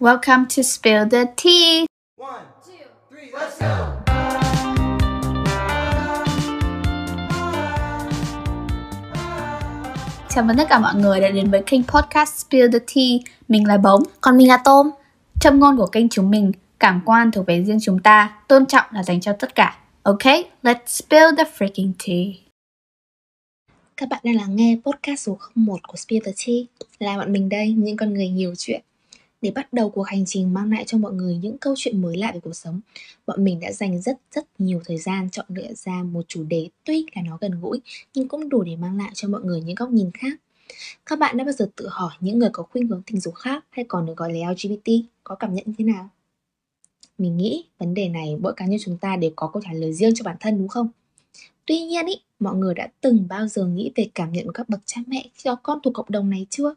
Welcome to Spill the Tea. One, two, three, let's go! Chào mừng tất cả mọi người đã đến với kênh podcast Spill the Tea. Mình là Bống. Còn mình là Tôm. Châm ngôn của kênh chúng mình, cảm quan thuộc về riêng chúng ta, tôn trọng là dành cho tất cả. Ok, let's spill the freaking tea. Các bạn đang lắng nghe podcast số 01 của Spill the Tea Là bọn mình đây, những con người nhiều chuyện để bắt đầu cuộc hành trình mang lại cho mọi người những câu chuyện mới lạ về cuộc sống Bọn mình đã dành rất rất nhiều thời gian chọn lựa ra một chủ đề tuy là nó gần gũi Nhưng cũng đủ để mang lại cho mọi người những góc nhìn khác Các bạn đã bao giờ tự hỏi những người có khuynh hướng tình dục khác hay còn được gọi là LGBT có cảm nhận như thế nào? Mình nghĩ vấn đề này mỗi cá nhân chúng ta đều có câu trả lời riêng cho bản thân đúng không? Tuy nhiên ý, mọi người đã từng bao giờ nghĩ về cảm nhận của các bậc cha mẹ cho con thuộc cộng đồng này chưa?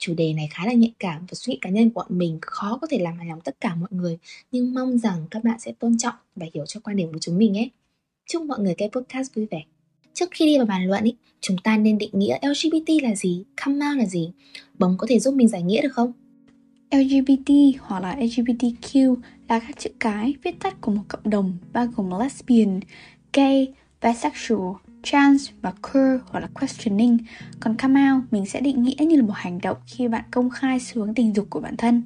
Chủ đề này khá là nhạy cảm và suy nghĩ cá nhân của bọn mình khó có thể làm hài lòng tất cả mọi người nhưng mong rằng các bạn sẽ tôn trọng và hiểu cho quan điểm của chúng mình nhé. Chúc mọi người cái podcast vui vẻ. Trước khi đi vào bàn luận ý, chúng ta nên định nghĩa LGBT là gì, come out là gì. Bóng có thể giúp mình giải nghĩa được không? LGBT hoặc là LGBTQ là các chữ cái viết tắt của một cộng đồng bao gồm lesbian, gay, bisexual, trans và queer hoặc là questioning. Còn come out mình sẽ định nghĩa như là một hành động khi bạn công khai xu hướng tình dục của bản thân.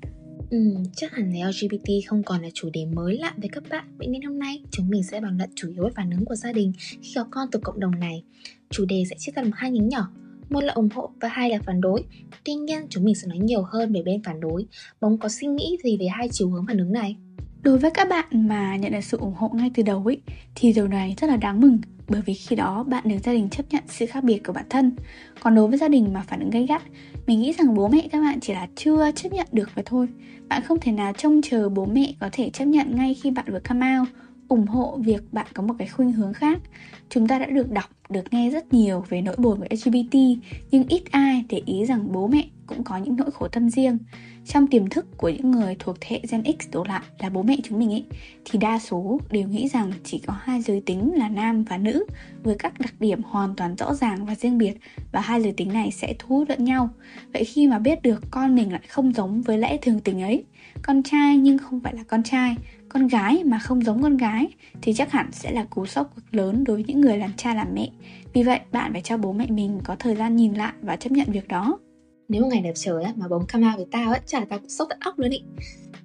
Ừ, chắc hẳn là LGBT không còn là chủ đề mới lạ với các bạn Vậy nên hôm nay chúng mình sẽ bàn luận chủ yếu về phản ứng của gia đình khi có con từ cộng đồng này Chủ đề sẽ chia ra làm hai nhánh nhỏ một là ủng hộ và hai là phản đối Tuy nhiên chúng mình sẽ nói nhiều hơn về bên phản đối Bóng có suy nghĩ gì về hai chiều hướng phản ứng này? Đối với các bạn mà nhận được sự ủng hộ ngay từ đầu ấy thì điều này rất là đáng mừng bởi vì khi đó bạn được gia đình chấp nhận sự khác biệt của bản thân. Còn đối với gia đình mà phản ứng gay gắt, mình nghĩ rằng bố mẹ các bạn chỉ là chưa chấp nhận được mà thôi. Bạn không thể nào trông chờ bố mẹ có thể chấp nhận ngay khi bạn vừa come out ủng hộ việc bạn có một cái khuynh hướng khác. Chúng ta đã được đọc, được nghe rất nhiều về nỗi buồn của LGBT, nhưng ít ai để ý rằng bố mẹ cũng có những nỗi khổ tâm riêng. Trong tiềm thức của những người thuộc thế hệ Gen X đổ lại là bố mẹ chúng mình ấy, thì đa số đều nghĩ rằng chỉ có hai giới tính là nam và nữ với các đặc điểm hoàn toàn rõ ràng và riêng biệt và hai giới tính này sẽ thu hút lẫn nhau. Vậy khi mà biết được con mình lại không giống với lẽ thường tình ấy, con trai nhưng không phải là con trai, con gái mà không giống con gái thì chắc hẳn sẽ là cú sốc cực lớn đối với những người làm cha làm mẹ. Vì vậy, bạn phải cho bố mẹ mình có thời gian nhìn lại và chấp nhận việc đó. Nếu một ngày đẹp trời á, mà bóng come out với tao ấy, chả tao cũng sốc tận óc luôn ý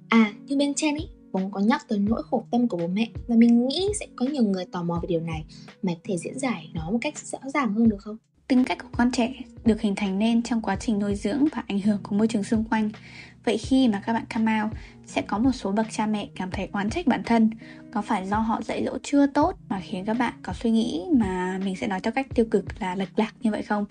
À, như bên trên ý, bóng có nhắc tới nỗi khổ tâm của bố mẹ Và mình nghĩ sẽ có nhiều người tò mò về điều này Mày có thể diễn giải nó một cách rõ ràng hơn được không? Tính cách của con trẻ được hình thành nên trong quá trình nuôi dưỡng và ảnh hưởng của môi trường xung quanh Vậy khi mà các bạn come out, sẽ có một số bậc cha mẹ cảm thấy oán trách bản thân Có phải do họ dạy dỗ chưa tốt mà khiến các bạn có suy nghĩ mà mình sẽ nói theo cách tiêu cực là lệch lạc như vậy không?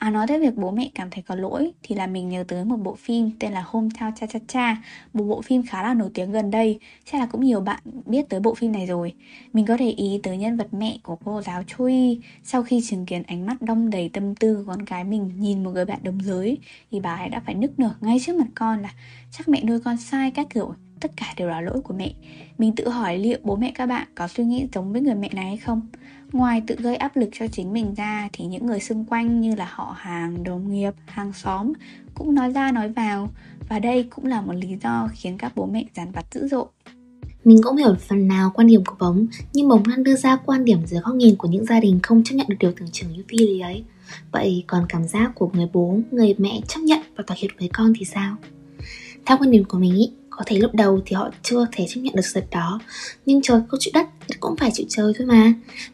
À nói tới việc bố mẹ cảm thấy có lỗi thì là mình nhớ tới một bộ phim tên là Hometown Cha Cha Cha, Một bộ phim khá là nổi tiếng gần đây. Chắc là cũng nhiều bạn biết tới bộ phim này rồi. Mình có để ý tới nhân vật mẹ của cô giáo Choi Sau khi chứng kiến ánh mắt đong đầy tâm tư của con gái mình nhìn một người bạn đồng giới Thì bà ấy đã phải nức nở ngay trước mặt con là Chắc mẹ nuôi con sai các kiểu. Tất cả đều là lỗi của mẹ. Mình tự hỏi liệu bố mẹ các bạn có suy nghĩ giống với người mẹ này hay không? Ngoài tự gây áp lực cho chính mình ra thì những người xung quanh như là họ hàng, đồng nghiệp, hàng xóm cũng nói ra nói vào và đây cũng là một lý do khiến các bố mẹ dằn vặt dữ dội. Mình cũng hiểu phần nào quan điểm của Bóng Nhưng Bóng đang đưa ra quan điểm dưới góc nhìn của những gia đình không chấp nhận được điều tưởng chừng như phi lý ấy Vậy còn cảm giác của người bố, người mẹ chấp nhận và thỏa hiệp với con thì sao? Theo quan điểm của mình ý, có thể lúc đầu thì họ chưa thể chấp nhận được sự đó nhưng trời câu chịu đất cũng phải chịu trời thôi mà.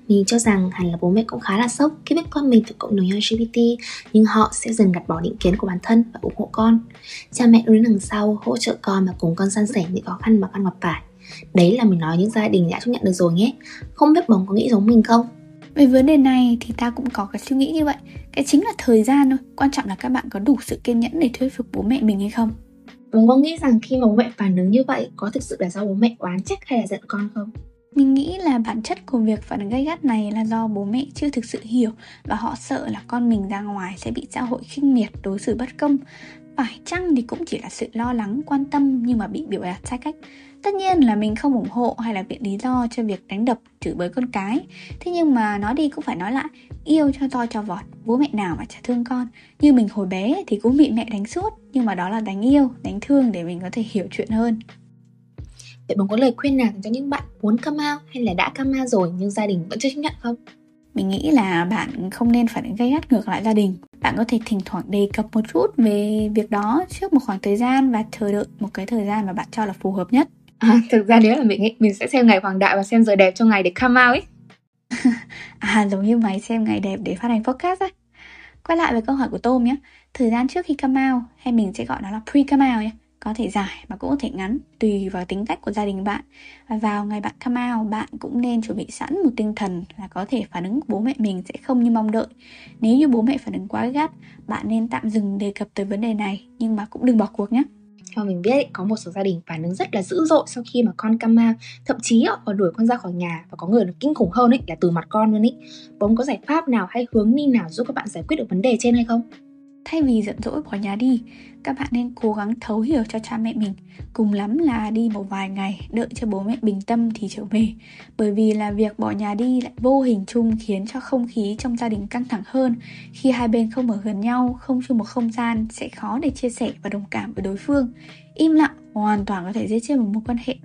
Mình cho rằng hẳn là bố mẹ cũng khá là sốc khi biết con mình thuộc cộng đồng LGBT nhưng họ sẽ dần gạt bỏ định kiến của bản thân và ủng hộ con. Cha mẹ luôn đằng sau hỗ trợ con và cùng con san sẻ những khó khăn mà con gặp phải. Đấy là mình nói những gia đình đã chấp nhận được rồi nhé. Không biết bóng có nghĩ giống mình không? Về vấn đề này thì ta cũng có cái suy nghĩ như vậy. Cái chính là thời gian thôi. Quan trọng là các bạn có đủ sự kiên nhẫn để thuyết phục bố mẹ mình hay không. Bố có nghĩ rằng khi mà bố mẹ phản ứng như vậy có thực sự là do bố mẹ oán trách hay là giận con không? Mình nghĩ là bản chất của việc phản ứng gay gắt này là do bố mẹ chưa thực sự hiểu và họ sợ là con mình ra ngoài sẽ bị xã hội khinh miệt, đối xử bất công. phải chăng thì cũng chỉ là sự lo lắng, quan tâm nhưng mà bị biểu đạt sai cách. Tất nhiên là mình không ủng hộ hay là viện lý do cho việc đánh đập, chửi bới con cái. Thế nhưng mà nói đi cũng phải nói lại, yêu cho to cho vọt, bố mẹ nào mà chả thương con. Như mình hồi bé thì cũng bị mẹ đánh suốt, nhưng mà đó là đánh yêu, đánh thương để mình có thể hiểu chuyện hơn. Vậy bóng có lời khuyên nào cho những bạn muốn come out hay là đã come out rồi nhưng gia đình vẫn chưa chấp nhận không? Mình nghĩ là bạn không nên phản ứng gay gắt ngược lại gia đình. Bạn có thể thỉnh thoảng đề cập một chút về việc đó trước một khoảng thời gian và chờ đợi một cái thời gian mà bạn cho là phù hợp nhất. À, thực ra nếu là mình nghĩ mình sẽ xem ngày hoàng đại và xem giờ đẹp cho ngày để come out ấy. à giống như mày xem ngày đẹp để phát hành podcast á. Quay lại với câu hỏi của Tôm nhé. Thời gian trước khi come out hay mình sẽ gọi nó là pre come out nhé có thể dài mà cũng có thể ngắn, tùy vào tính cách của gia đình bạn. Và vào ngày bạn come out, bạn cũng nên chuẩn bị sẵn một tinh thần là có thể phản ứng của bố mẹ mình sẽ không như mong đợi. Nếu như bố mẹ phản ứng quá gắt, bạn nên tạm dừng đề cập tới vấn đề này, nhưng mà cũng đừng bỏ cuộc nhé. Theo mình biết có một số gia đình phản ứng rất là dữ dội sau khi mà con come out. Thậm chí còn đuổi con ra khỏi nhà và có người nó kinh khủng hơn ấy, là từ mặt con luôn ấy. Bóng có giải pháp nào hay hướng đi nào giúp các bạn giải quyết được vấn đề trên hay không? Thay vì giận dỗi bỏ nhà đi, các bạn nên cố gắng thấu hiểu cho cha mẹ mình. Cùng lắm là đi một vài ngày, đợi cho bố mẹ bình tâm thì trở về. Bởi vì là việc bỏ nhà đi lại vô hình chung khiến cho không khí trong gia đình căng thẳng hơn. Khi hai bên không ở gần nhau, không chung một không gian, sẽ khó để chia sẻ và đồng cảm với đối phương. Im lặng hoàn toàn có thể giết chết một mối quan hệ.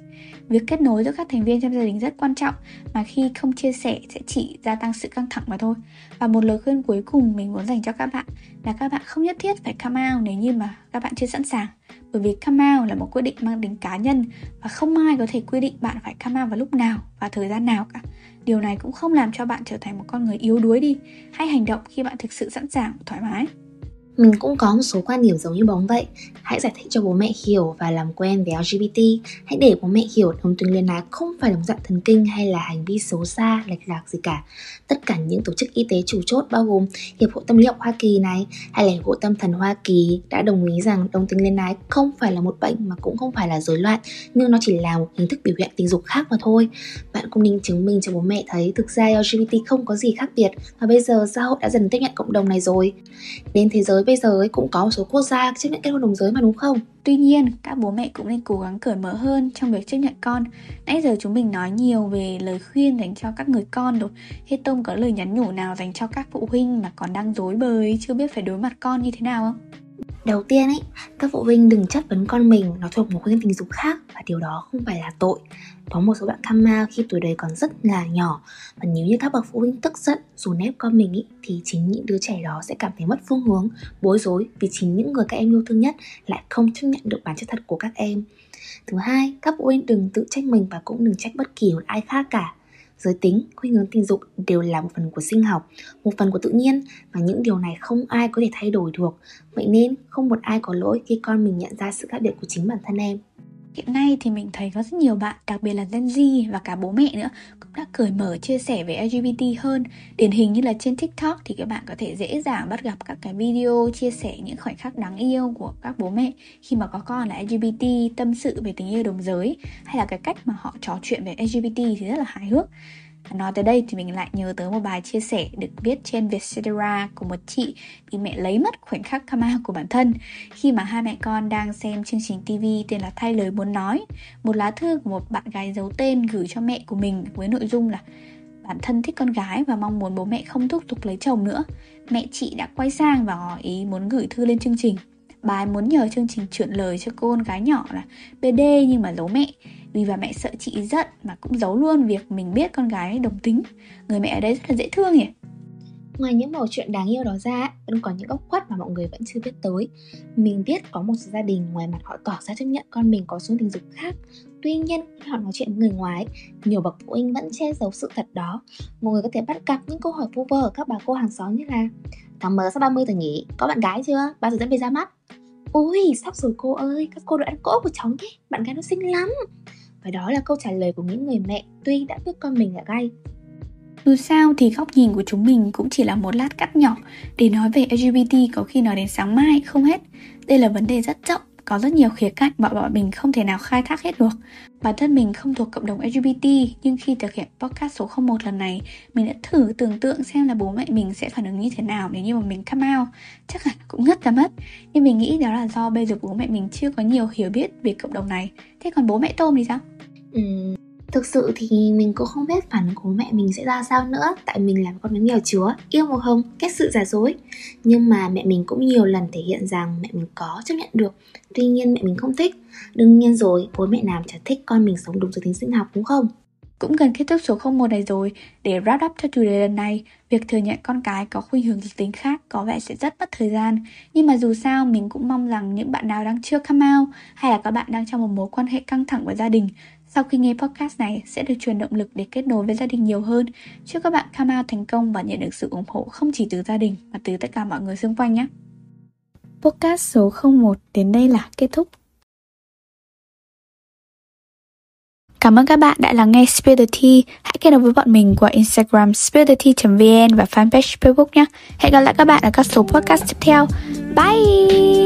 Việc kết nối giữa các thành viên trong gia đình rất quan trọng, mà khi không chia sẻ sẽ chỉ gia tăng sự căng thẳng mà thôi. Và một lời khuyên cuối cùng mình muốn dành cho các bạn là các bạn không nhất thiết phải come out nếu như mà các bạn chưa sẵn sàng. Bởi vì come out là một quyết định mang tính cá nhân và không ai có thể quy định bạn phải come out vào lúc nào và thời gian nào cả. Điều này cũng không làm cho bạn trở thành một con người yếu đuối đi. Hãy hành động khi bạn thực sự sẵn sàng thoải mái. Mình cũng có một số quan điểm giống như bóng vậy. Hãy giải thích cho bố mẹ hiểu và làm quen với LGBT Hãy để bố mẹ hiểu đồng tính liên ái không phải là dạng thần kinh hay là hành vi xấu xa, lệch lạc gì cả. Tất cả những tổ chức y tế chủ chốt bao gồm Hiệp hội Tâm lý học Hoa Kỳ này hay là Hiệp hội Tâm thần Hoa Kỳ đã đồng ý rằng đồng tính liên ái không phải là một bệnh mà cũng không phải là rối loạn Nhưng nó chỉ là một hình thức biểu hiện tình dục khác mà thôi. Bạn cũng nên chứng minh cho bố mẹ thấy thực ra LGBT không có gì khác biệt Và bây giờ xã hội đã dần tiếp nhận cộng đồng này rồi. Đến thế giới bây giờ ấy cũng có một số quốc gia chấp nhận kết hôn đồng giới mà đúng không? Tuy nhiên, các bố mẹ cũng nên cố gắng cởi mở hơn trong việc chấp nhận con. Nãy giờ chúng mình nói nhiều về lời khuyên dành cho các người con rồi. Thế Tông có lời nhắn nhủ nào dành cho các phụ huynh mà còn đang dối bời, chưa biết phải đối mặt con như thế nào không? Đầu tiên ấy, các phụ huynh đừng chất vấn con mình nó thuộc một khuôn tình dục khác và điều đó không phải là tội. Có một số bạn come out khi tuổi đời còn rất là nhỏ và nếu như các bậc phụ huynh tức giận dù ép con mình ý, thì chính những đứa trẻ đó sẽ cảm thấy mất phương hướng, bối rối vì chính những người các em yêu thương nhất lại không chấp nhận được bản chất thật của các em. Thứ hai, các phụ huynh đừng tự trách mình và cũng đừng trách bất kỳ một ai khác cả giới tính, khuynh hướng tình dục đều là một phần của sinh học, một phần của tự nhiên và những điều này không ai có thể thay đổi được. Vậy nên không một ai có lỗi khi con mình nhận ra sự khác biệt của chính bản thân em. Hiện nay thì mình thấy có rất nhiều bạn, đặc biệt là Gen Z và cả bố mẹ nữa cũng đã cởi mở chia sẻ về LGBT hơn. Điển hình như là trên TikTok thì các bạn có thể dễ dàng bắt gặp các cái video chia sẻ những khoảnh khắc đáng yêu của các bố mẹ khi mà có con là LGBT, tâm sự về tình yêu đồng giới hay là cái cách mà họ trò chuyện về LGBT thì rất là hài hước. Nói tới đây thì mình lại nhớ tới một bài chia sẻ được viết trên Vietcetera của một chị bị mẹ lấy mất khoảnh khắc come out của bản thân khi mà hai mẹ con đang xem chương trình TV tên là Thay lời muốn nói. Một lá thư của một bạn gái giấu tên gửi cho mẹ của mình với nội dung là bản thân thích con gái và mong muốn bố mẹ không thúc giục lấy chồng nữa. Mẹ chị đã quay sang và ngỏ ý muốn gửi thư lên chương trình. Bà ấy muốn nhờ chương trình chuyển lời cho cô con gái nhỏ là BD nhưng mà giấu mẹ vì bà mẹ sợ chị giận mà cũng giấu luôn việc mình biết con gái đồng tính người mẹ ở đây rất là dễ thương nhỉ Ngoài những mẩu chuyện đáng yêu đó ra, vẫn có những góc khuất mà mọi người vẫn chưa biết tới. Mình biết có một số gia đình ngoài mặt họ tỏ ra chấp nhận con mình có xu tình dục khác. Tuy nhiên, khi họ nói chuyện với người ngoài, nhiều bậc phụ huynh vẫn che giấu sự thật đó. Mọi người có thể bắt gặp những câu hỏi vu vơ ở các bà cô hàng xóm như là Tháng mới sắp 30 rồi nhỉ? Có bạn gái chưa? Bao giờ dẫn về ra mắt? ui sắp rồi cô ơi, các cô đã ăn cỗ của cháu nhé, bạn gái nó xinh lắm. Và đó là câu trả lời của những người mẹ tuy đã biết con mình là gay. Dù sao thì góc nhìn của chúng mình cũng chỉ là một lát cắt nhỏ để nói về LGBT có khi nói đến sáng mai không hết. Đây là vấn đề rất rộng có rất nhiều khía cạnh mà bọn mình không thể nào khai thác hết được. Bản thân mình không thuộc cộng đồng LGBT nhưng khi thực hiện podcast số 01 lần này, mình đã thử tưởng tượng xem là bố mẹ mình sẽ phản ứng như thế nào nếu như mà mình come out. Chắc hẳn cũng ngất ra mất. Nhưng mình nghĩ đó là do bây giờ bố mẹ mình chưa có nhiều hiểu biết về cộng đồng này. Thế còn bố mẹ Tôm thì sao? Ừ, Thực sự thì mình cũng không biết phản ứng của mẹ mình sẽ ra sao nữa Tại mình là con gái nghèo chúa, yêu màu hồng, kết sự giả dối. Nhưng mà mẹ mình cũng nhiều lần thể hiện rằng mẹ mình có chấp nhận được. Tuy nhiên mẹ mình không thích. Đương nhiên rồi, bố mẹ nào chả thích con mình sống đúng giới tính sinh học đúng không? Cũng gần kết thúc số 01 này rồi, để wrap up cho chủ đề lần này, việc thừa nhận con cái có khuynh hướng giới tính khác có vẻ sẽ rất mất thời gian. Nhưng mà dù sao, mình cũng mong rằng những bạn nào đang chưa come out hay là các bạn đang trong một mối quan hệ căng thẳng với gia đình sau khi nghe podcast này sẽ được truyền động lực để kết nối với gia đình nhiều hơn. Chúc các bạn come out thành công và nhận được sự ủng hộ không chỉ từ gia đình mà từ tất cả mọi người xung quanh nhé. Podcast số 01 đến đây là kết thúc. Cảm ơn các bạn đã lắng nghe Spill the Tea. Hãy kết nối với bọn mình qua Instagram spillthetea.vn và fanpage Facebook nhé. Hẹn gặp lại các bạn ở các số podcast tiếp theo. Bye!